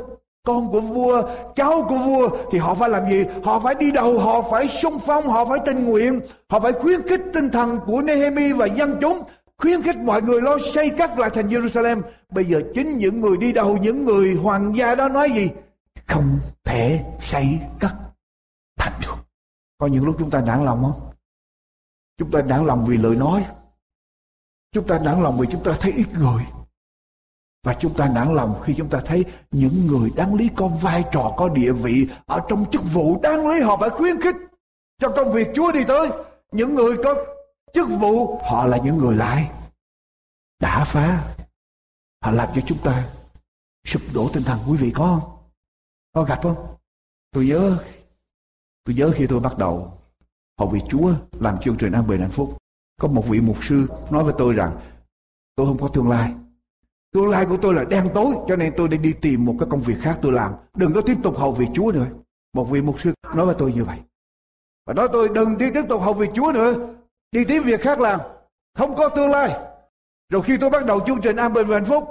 con của vua, cháu của vua. Thì họ phải làm gì? Họ phải đi đầu, họ phải sung phong, họ phải tình nguyện. Họ phải khuyến khích tinh thần của Nehemi và dân chúng, khuyến khích mọi người lo xây cất lại thành Jerusalem. Bây giờ chính những người đi đầu, những người hoàng gia đó nói gì? Không thể xây cất thành được. Có những lúc chúng ta nản lòng không? Chúng ta nản lòng vì lời nói chúng ta nản lòng vì chúng ta thấy ít người và chúng ta nản lòng khi chúng ta thấy những người đáng lý có vai trò, có địa vị ở trong chức vụ đáng lý họ phải khuyến khích cho công việc Chúa đi tới. Những người có chức vụ họ là những người lại đã phá. Họ làm cho chúng ta sụp đổ tinh thần quý vị có không? Có gặp không? Tôi nhớ tôi nhớ khi tôi bắt đầu học vị Chúa làm chương trình an bình hạnh phúc có một vị mục sư nói với tôi rằng tôi không có tương lai Tương lai của tôi là đen tối cho nên tôi đi đi tìm một cái công việc khác tôi làm. Đừng có tiếp tục hầu việc Chúa nữa. Một vị mục sư nói với tôi như vậy. Và nói tôi đừng đi tiếp tục hầu việc Chúa nữa. Đi tìm việc khác làm. Không có tương lai. Rồi khi tôi bắt đầu chương trình An Bình và Hạnh Phúc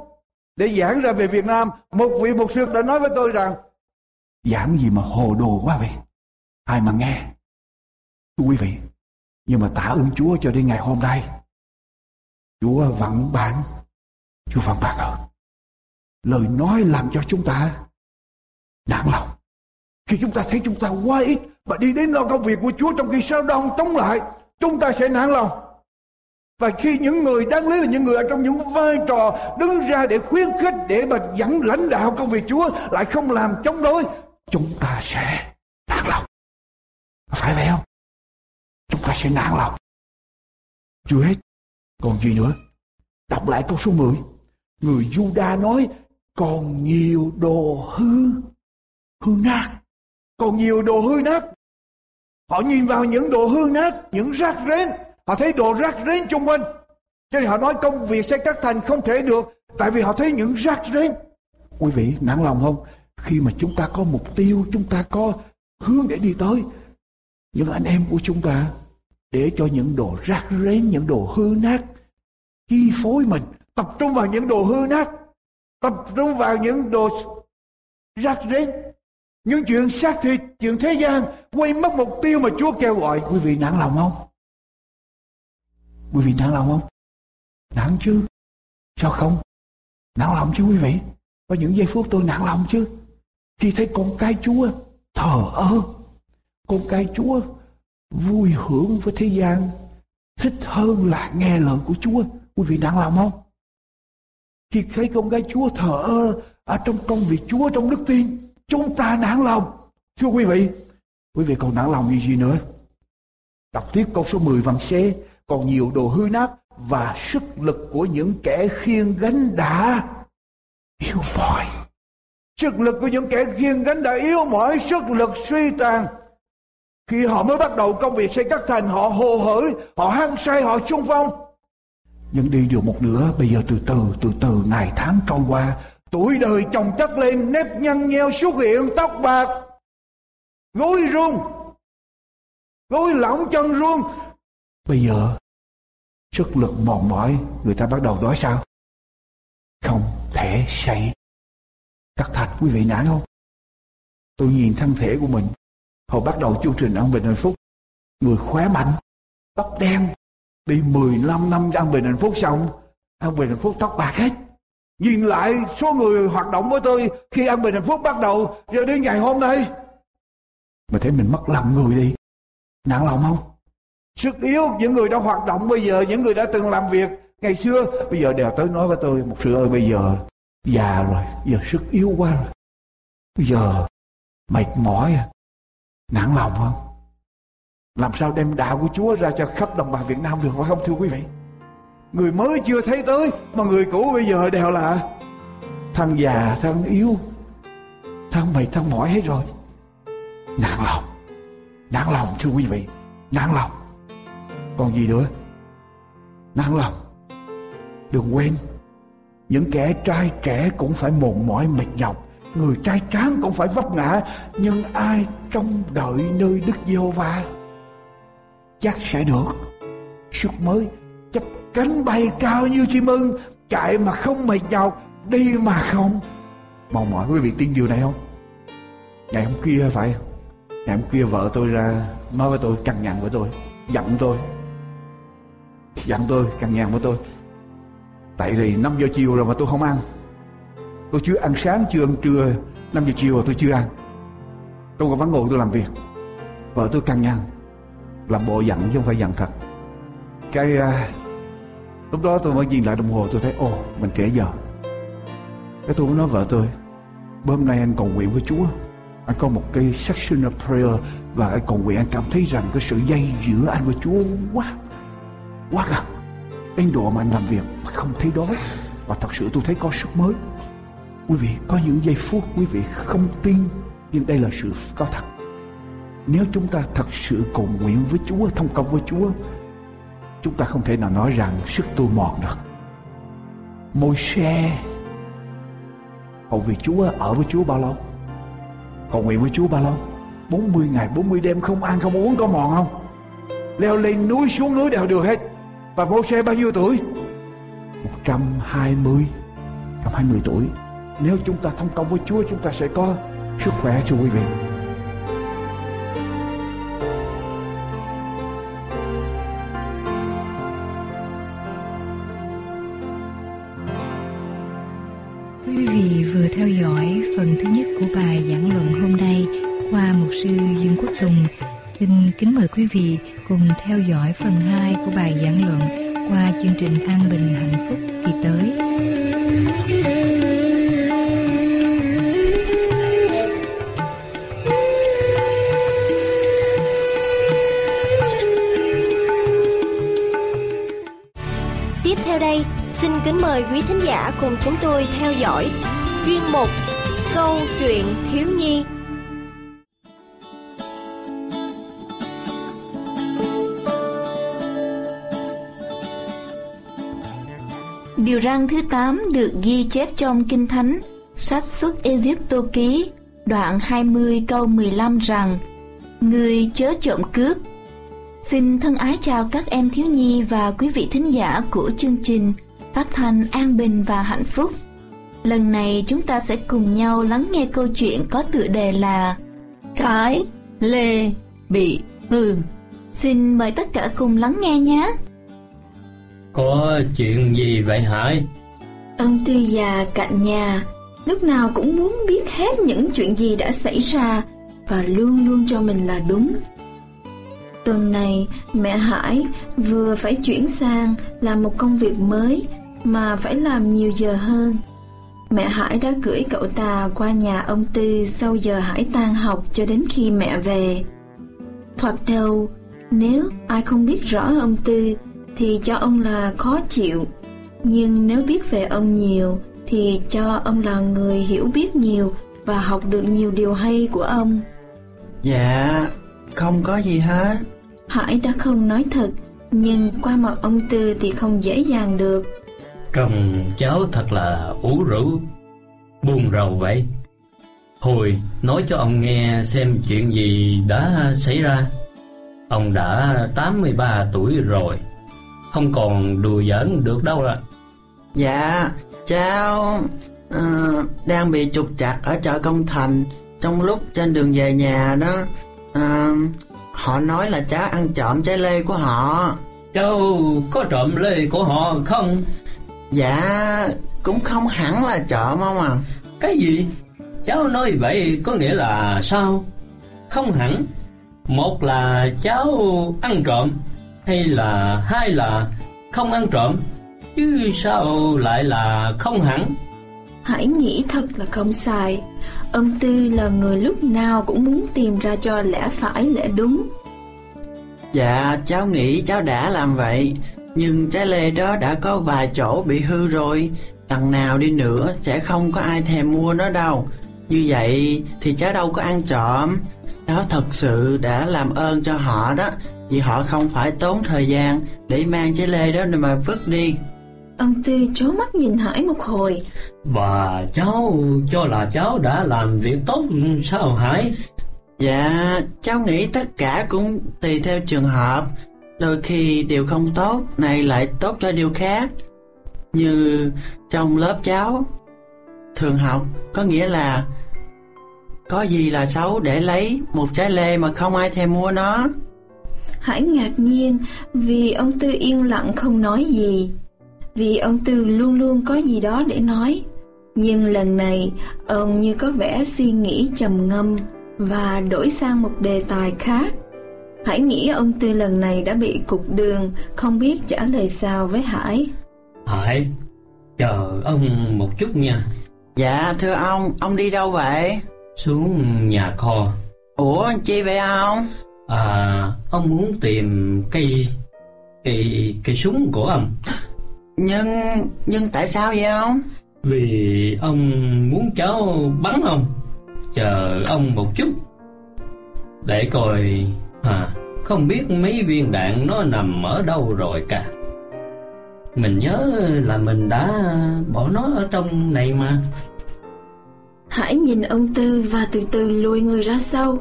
để giảng ra về Việt Nam, một vị mục sư đã nói với tôi rằng giảng gì mà hồ đồ quá vậy. Ai mà nghe. Thưa quý vị, nhưng mà tạ ơn Chúa cho đến ngày hôm nay. Chúa vẫn ban Chúa vẫn ban ơn. Lời nói làm cho chúng ta nản lòng. Khi chúng ta thấy chúng ta quá ít và đi đến lo công việc của Chúa trong khi sao đông chống lại, chúng ta sẽ nản lòng. Và khi những người đáng lý là những người ở trong những vai trò đứng ra để khuyến khích, để mà dẫn lãnh đạo công việc Chúa lại không làm chống đối, chúng ta sẽ nản lòng. Phải vậy không? Ta sẽ nản lòng. Chưa hết. Còn gì nữa? Đọc lại câu số 10. Người Juda nói còn nhiều đồ hư, hư nát. Còn nhiều đồ hư nát. Họ nhìn vào những đồ hư nát, những rác rến. Họ thấy đồ rác rến chung quanh. Cho nên họ nói công việc xây các thành không thể được. Tại vì họ thấy những rác rến. Quý vị nản lòng không? Khi mà chúng ta có mục tiêu, chúng ta có hướng để đi tới. Những anh em của chúng ta để cho những đồ rác rến, những đồ hư nát chi phối mình tập trung vào những đồ hư nát tập trung vào những đồ rác rến những chuyện xác thịt chuyện thế gian quay mất mục tiêu mà Chúa kêu gọi. Quý vị nản lòng không? Quý vị nản lòng không? Nản chứ? Sao không? Nản lòng chứ quý vị? Có những giây phút tôi nản lòng chứ? Khi thấy con cái Chúa thờ ơ con cái Chúa vui hưởng với thế gian thích hơn là nghe lời của Chúa quý vị nản lòng không khi thấy con gái Chúa thờ ơ ở trong công việc Chúa trong đức tin, chúng ta nản lòng. Thưa quý vị, Quý vị còn nản lòng gì gì nữa? Đọc tiếp câu số 10 văn xế. Còn nhiều đồ hư nát và sức lực của những kẻ khiêng gánh đã yếu mỏi. Sức lực của những kẻ khiêng gánh đã yếu mỏi, sức lực suy tàn. Khi họ mới bắt đầu công việc xây các thành, họ hồ hởi, họ hăng say, họ sung phong. Nhưng đi được một nửa, bây giờ từ từ, từ từ, ngày tháng trôi qua, tuổi đời chồng chất lên, nếp nhăn nheo xuất hiện, tóc bạc, gối run, gối lỏng chân run. Bây giờ, sức lực mòn mỏi, người ta bắt đầu nói sao? Không thể xây các thành quý vị nản không? Tôi nhìn thân thể của mình Hồi bắt đầu chương trình An Bình Hạnh Phúc, Người khỏe mạnh, Tóc đen, Đi 15 năm An Bình Hạnh Phúc xong, An Bình Hạnh Phúc tóc bạc hết. Nhìn lại số người hoạt động với tôi Khi An Bình Hạnh Phúc bắt đầu, Giờ đến ngày hôm nay. Mà thấy mình mất lòng người đi Nặng lòng không? Sức yếu những người đã hoạt động bây giờ, Những người đã từng làm việc ngày xưa, Bây giờ đều tới nói với tôi Một sự ơi, bây giờ già rồi Giờ sức yếu quá rồi. Bây giờ mệt mỏi à nản lòng không? Làm sao đem đạo của Chúa ra cho khắp đồng bào Việt Nam được, phải không thưa quý vị? Người mới chưa thấy tới, mà người cũ bây giờ đều là thân già, thân yếu, thân mày, thân mỏi hết rồi. Nản lòng nản lòng thưa quý vị, nản lòng. Còn gì nữa? Nản lòng. Đừng quên, những kẻ trai trẻ cũng phải mòn mỏi, mệt nhọc người trai tráng cũng phải vấp ngã, nhưng ai trông đợi nơi đức giê-hô-va? Chắc sẽ được. Sức mới chắp cánh bay cao như chim ưng, chạy mà không mệt nhọc, đi mà không. Mong mỏi quý vị tin điều này không? Ngày hôm kia phải ngày hôm kia vợ tôi ra nói với tôi cằn nhằn với tôi, giận tôi. Giận tôi cằn nhằn với tôi. Tại vì 5 giờ chiều rồi mà tôi không ăn tôi chưa ăn sáng chưa ăn trưa. 5 giờ chiều tôi chưa ăn. Tôi còn vắng ngồi tôi làm việc. Vợ tôi căng nhăn. Làm bộ giận chứ không phải giận thật. Cái uh, lúc đó tôi mới nhìn lại đồng hồ tôi thấy ô mình trễ giờ. Cái tôi mới nói vợ tôi hôm nay anh cầu nguyện với Chúa. Anh có một cái section of prayer và anh cầu nguyện anh cảm thấy rằng cái sự dây giữa anh và Chúa quá quá gần. Đến độ mà anh làm việc không thấy đói. Và thật sự tôi thấy có sức mới quý vị, có những giây phút quý vị không tin, nhưng đây là sự có thật. Nếu chúng ta thật sự cầu nguyện với Chúa, thông công với Chúa, chúng ta không thể nào nói rằng sức tôi mòn được. Môi xe cầu vì Chúa, ở với Chúa bao lâu? Cầu nguyện với Chúa bao lâu? 40 ngày 40 đêm không ăn, không uống, có mòn không? Leo lên núi, xuống núi đều được hết. Và môi xe bao nhiêu tuổi? 120 120 tuổi nếu chúng ta thông công với Chúa, chúng ta sẽ có sức khỏe cho quý vị. Cùng chúng tôi theo dõi chuyên mục Câu chuyện thiếu nhi. Điều răn thứ 8 được ghi chép trong Kinh Thánh, sách xuất Egypto ký, đoạn 20 câu 15 rằng Người chớ trộm cướp. Xin thân ái chào các em thiếu nhi và quý vị thính giả của chương trình phát thanh an bình và hạnh phúc. Lần này chúng ta sẽ cùng nhau lắng nghe câu chuyện có tựa đề là Trái, lê, bị, hư. Xin mời tất cả cùng lắng nghe nhé. Có chuyện gì vậy Hải? Ông tư già cạnh nhà lúc nào cũng muốn biết hết những chuyện gì đã xảy ra và luôn luôn cho mình là đúng. Tuần này mẹ Hải vừa phải chuyển sang làm một công việc mới mà phải làm nhiều giờ hơn. Mẹ Hải đã gửi cậu ta qua nhà ông Tư sau giờ Hải tan học cho đến khi mẹ về. Thoạt đầu, nếu ai không biết rõ ông Tư thì cho ông là khó chịu. Nhưng nếu biết về ông nhiều thì cho ông là người hiểu biết nhiều và học được nhiều điều hay của ông. Dạ, không có gì hết. Hải đã không nói thật, nhưng qua mặt ông Tư thì không dễ dàng được. Trông cháu thật là ủ rũ, buồn rầu vậy. Hồi nói cho ông nghe xem chuyện gì đã xảy ra. Ông đã 83 tuổi rồi, không còn đùa giỡn được đâu ạ. Dạ, cháu uh, đang bị trục chặt ở chợ Công Thành trong lúc trên đường về nhà đó. Uh, họ nói là cháu ăn trộm trái lê của họ. Cháu có trộm lê của họ không? Dạ, cũng không hẳn là trộm không à. Cái gì? Cháu nói vậy có nghĩa là sao? Không hẳn. Một là cháu ăn trộm hay là hai là không ăn trộm chứ sao lại là không hẳn Hãy nghĩ thật là không sai Ông Tư là người lúc nào cũng muốn tìm ra cho lẽ phải lẽ đúng Dạ cháu nghĩ cháu đã làm vậy Nhưng trái lê đó đã có vài chỗ bị hư rồi. Đằng nào đi nữa sẽ không có ai thèm mua nó đâu. Như vậy thì cháu đâu có ăn trộm. Đó thật sự đã làm ơn cho họ đó Vì họ không phải tốn thời gian để mang trái lê đó mà vứt đi. Ông Tư chố mắt nhìn Hải một hồi. Và cháu cho là cháu đã làm việc tốt sao Hải? Dạ cháu nghĩ tất cả cũng tùy theo trường hợp Đôi khi điều không tốt này lại tốt cho điều khác Như trong lớp cháu Thường học có nghĩa là Có gì là xấu để lấy một trái lê mà không ai thèm mua nó Hải ngạc nhiên vì ông Tư yên lặng không nói gì vì ông Tư luôn luôn có gì đó để nói. Nhưng lần này, ông như có vẻ suy nghĩ trầm ngâm và đổi sang một đề tài khác. Hãy nghĩ ông Tư lần này đã bị cục đường, không biết trả lời sao với Hải. Hải, chờ ông một chút nha. Dạ, thưa ông, ông đi đâu vậy? Xuống nhà kho. Ủa, chi vậy ông? À, ông muốn tìm cây, cây, cây súng của ông. Nhưng, nhưng tại sao vậy ông? Vì ông muốn cháu bắn ông Chờ ông một chút Để coi à, Không biết mấy viên đạn nó nằm ở đâu rồi cả. Mình nhớ là mình đã bỏ nó ở trong này mà. Hãy nhìn ông Tư và từ từ lùi người ra sau.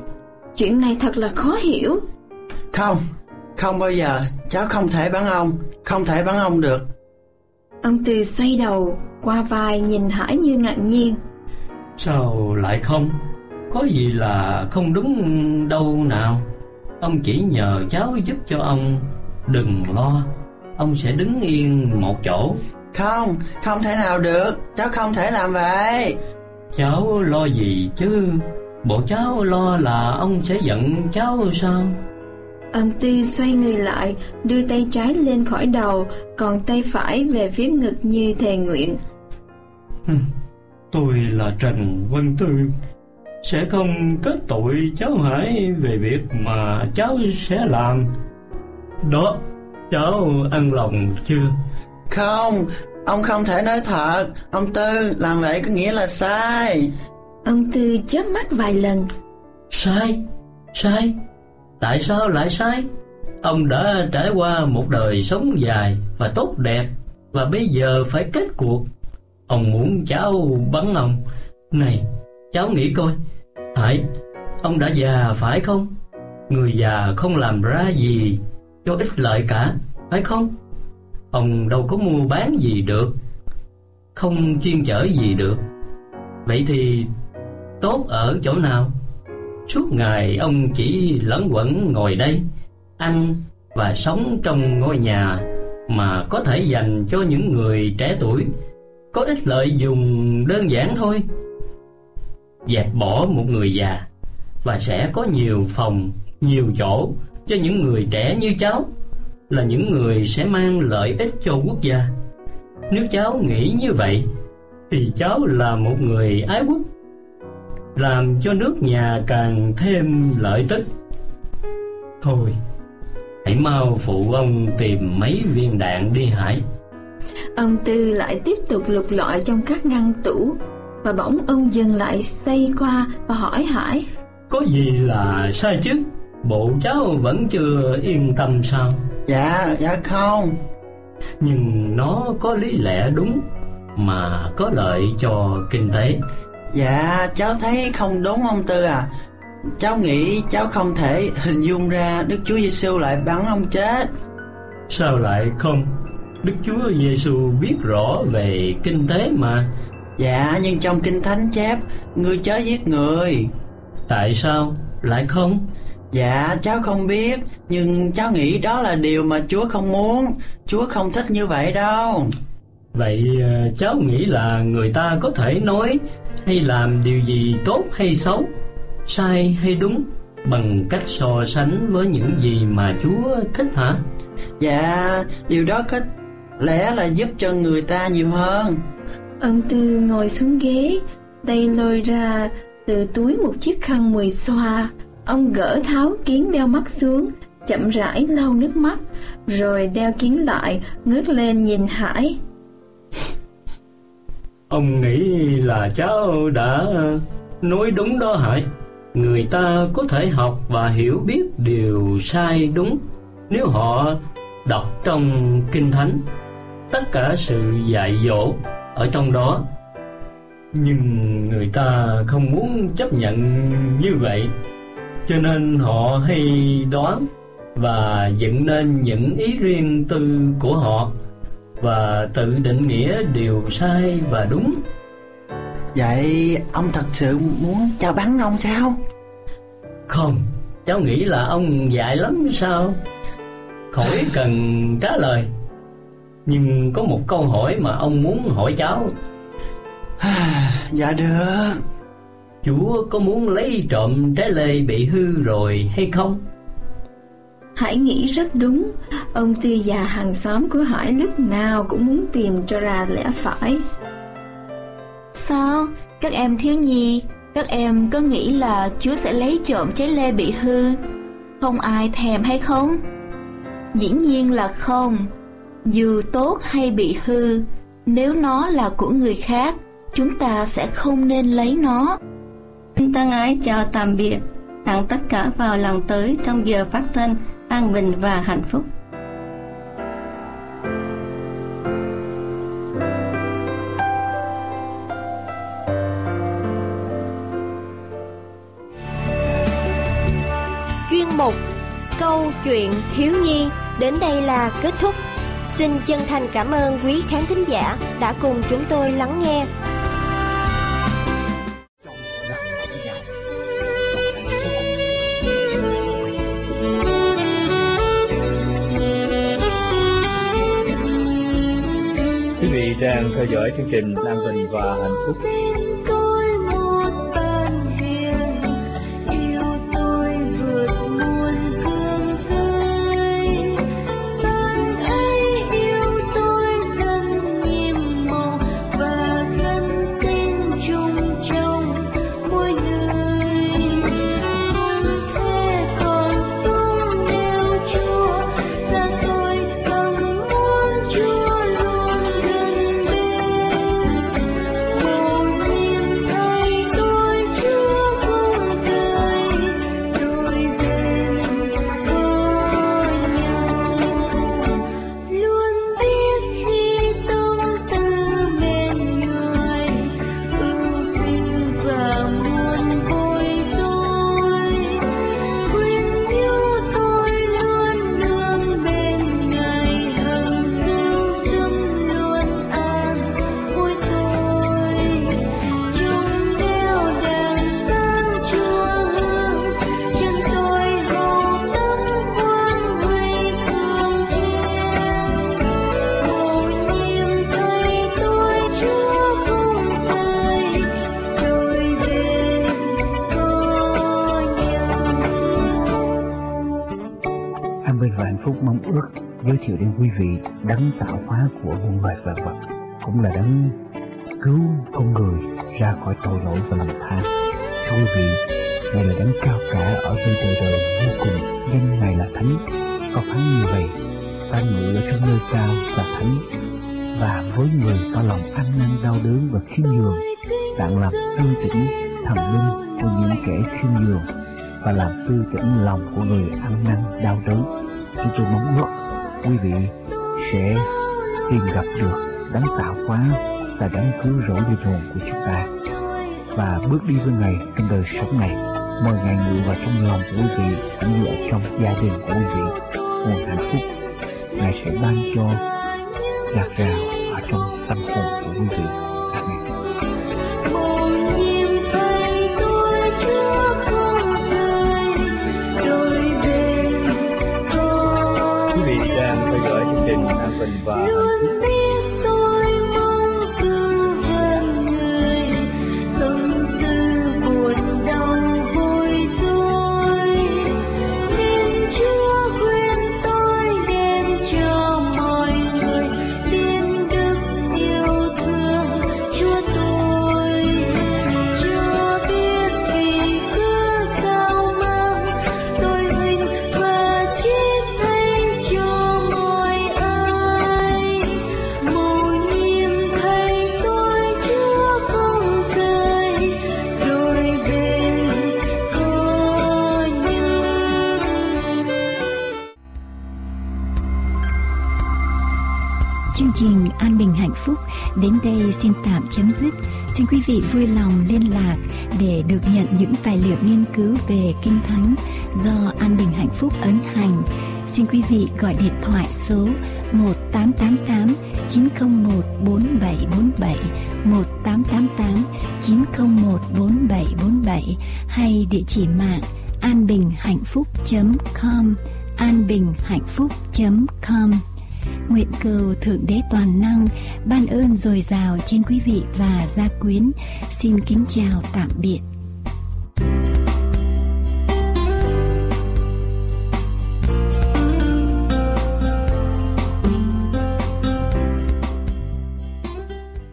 Chuyện này thật là khó hiểu. Không, không bao giờ. Cháu không thể bắn ông. Không thể bắn ông được. Ông Tư xoay đầu qua vai nhìn Hải như ngạc nhiên. Sao lại không? Có gì là không đúng đâu nào Ông chỉ nhờ cháu giúp cho ông. Đừng lo Ông sẽ đứng yên một chỗ. Không, không thể nào được. Cháu không thể làm vậy. Cháu lo gì chứ? Bộ cháu lo là ông sẽ giận cháu sao? Ông Tư xoay người lại, đưa tay trái lên khỏi đầu, còn tay phải về phía ngực như thề nguyện. Tôi là Trần Văn Tư, sẽ không kết tội cháu Hải về việc mà cháu sẽ làm. Đó, cháu ăn lòng chưa? Không, ông không thể nói thật, ông Tư làm vậy có nghĩa là sai. Ông Tư chớp mắt vài lần. Sai? Sai? Tại sao lại sai? Ông đã trải qua một đời sống dài và tốt đẹp và bây giờ phải kết cuộc. Ông muốn cháu bắn ông. Này, cháu nghĩ coi. Hải, ông đã già phải không? Người già không làm ra gì cho ích lợi cả, phải không? Ông đâu có mua bán gì được, không chuyên chở gì được. Vậy thì tốt ở chỗ nào? Suốt ngày ông chỉ lẫn quẩn ngồi đây Ăn và sống trong ngôi nhà Mà có thể dành cho những người trẻ tuổi Có ích lợi dùng đơn giản thôi Dẹp bỏ một người già Và sẽ có nhiều phòng, nhiều chỗ Cho những người trẻ như cháu Là những người sẽ mang lợi ích cho quốc gia. Nếu cháu nghĩ như vậy Thì cháu là một người ái quốc làm cho nước nhà càng thêm lợi tức Thôi Hãy mau phụ ông tìm mấy viên đạn đi Hải. Ông Tư lại tiếp tục lục lọi trong các ngăn tủ. Và bỗng ông dừng lại xoay qua và hỏi Hải. Có gì là sai chứ? Bộ cháu vẫn chưa yên tâm sao? Dạ, dạ không. Nhưng nó có lý lẽ đúng Mà có lợi cho kinh tế. Dạ, cháu thấy không đúng ông Tư à. Cháu nghĩ cháu không thể hình dung ra Đức Chúa Giêsu lại bắn ông chết. Sao lại không? Đức Chúa Giêsu biết rõ về kinh tế mà Dạ nhưng trong kinh thánh chép Ngươi chớ giết người. Tại sao? Lại không? Dạ cháu không biết Nhưng cháu nghĩ đó là điều mà Chúa không muốn. Chúa không thích như vậy đâu. Vậy ờ, cháu nghĩ là người ta có thể nói Hay làm điều gì tốt hay xấu Sai hay đúng Bằng cách so sánh với những gì mà Chúa thích hả? Dạ điều đó có lẽ là giúp cho người ta nhiều hơn Ông Tư ngồi xuống ghế, Tay lôi ra từ túi một chiếc khăn mười xoa. Ông gỡ tháo kiến đeo mắt xuống, Chậm rãi lau nước mắt, Rồi đeo kiến lại, Ngước lên nhìn Hải. Ông nghĩ là cháu đã nói đúng đó Hải. Người ta có thể học và hiểu biết điều sai đúng Nếu họ đọc trong Kinh Thánh. Tất cả sự dạy dỗ ở trong đó Nhưng người ta không muốn chấp nhận như vậy Cho nên họ hay đoán và dựng nên những ý riêng tư của họ và tự định nghĩa điều sai và đúng Vậy ông thật sự muốn chào bắn ông sao? Không, cháu nghĩ là ông dại lắm sao? Khỏi cần trả lời Nhưng có một câu hỏi mà ông muốn hỏi cháu Dạ được Chúa có muốn lấy trộm trái lê bị hư rồi hay không? Hải nghĩ rất đúng Ông tư già hàng xóm của Hải lúc nào cũng muốn tìm cho ra lẽ phải Sao? Các em thiếu nhi Các em có nghĩ là Chúa sẽ lấy trộm trái lê bị hư Không ai thèm hay không? Dĩ nhiên là không Dù tốt hay bị hư Nếu nó là của người khác Chúng ta sẽ không nên lấy nó Xin thân ái chào tạm biệt Hẹn tất cả vào lần tới trong giờ phát thanh an bình và hạnh phúc. Chuyên mục Câu chuyện thiếu nhi đến đây là kết thúc. Xin chân thành cảm ơn quý khán thính giả đã cùng chúng tôi lắng nghe. Quý vị đang theo dõi chương trình An Bình và Hạnh Phúc. Cao và thánh, và với người có lòng ăn năn đau đớn và khiêm nhường, bạn làm tư tỉnh thần linh của những kẻ khiêm nhường và làm tư tỉnh lòng của người ăn năn đau đớn. Chúng tôi mong ước quý vị sẽ tìm gặp được đấng tạo hóa và đấng cứu rỗi linh hồn của chúng ta và bước đi với Ngài trong đời sống này. Mời Ngài ngự vào trong lòng của quý vị cũng như ở trong gia đình của quý vị nguồn hạnh phúc. Sẽ ban cho lạc rào ở trong tâm hồn của quý vị. Amen. Quý vị đang theo dõi chương trình An Bình và Hạnh Phúc đến đây xin tạm chấm dứt. Xin quý vị vui lòng liên lạc để được nhận những tài liệu nghiên cứu về Kinh Thánh do An Bình Hạnh Phúc ấn hành. Xin quý vị gọi điện thoại số 1888 901 4747 1888 901 4747 hay địa chỉ mạng anbinhhạnhphúc.com anbinhhạnhphúc.com Nguyện cầu Thượng Đế Toàn Năng ban ơn dồi dào trên quý vị và gia quyến. Xin kính chào tạm biệt.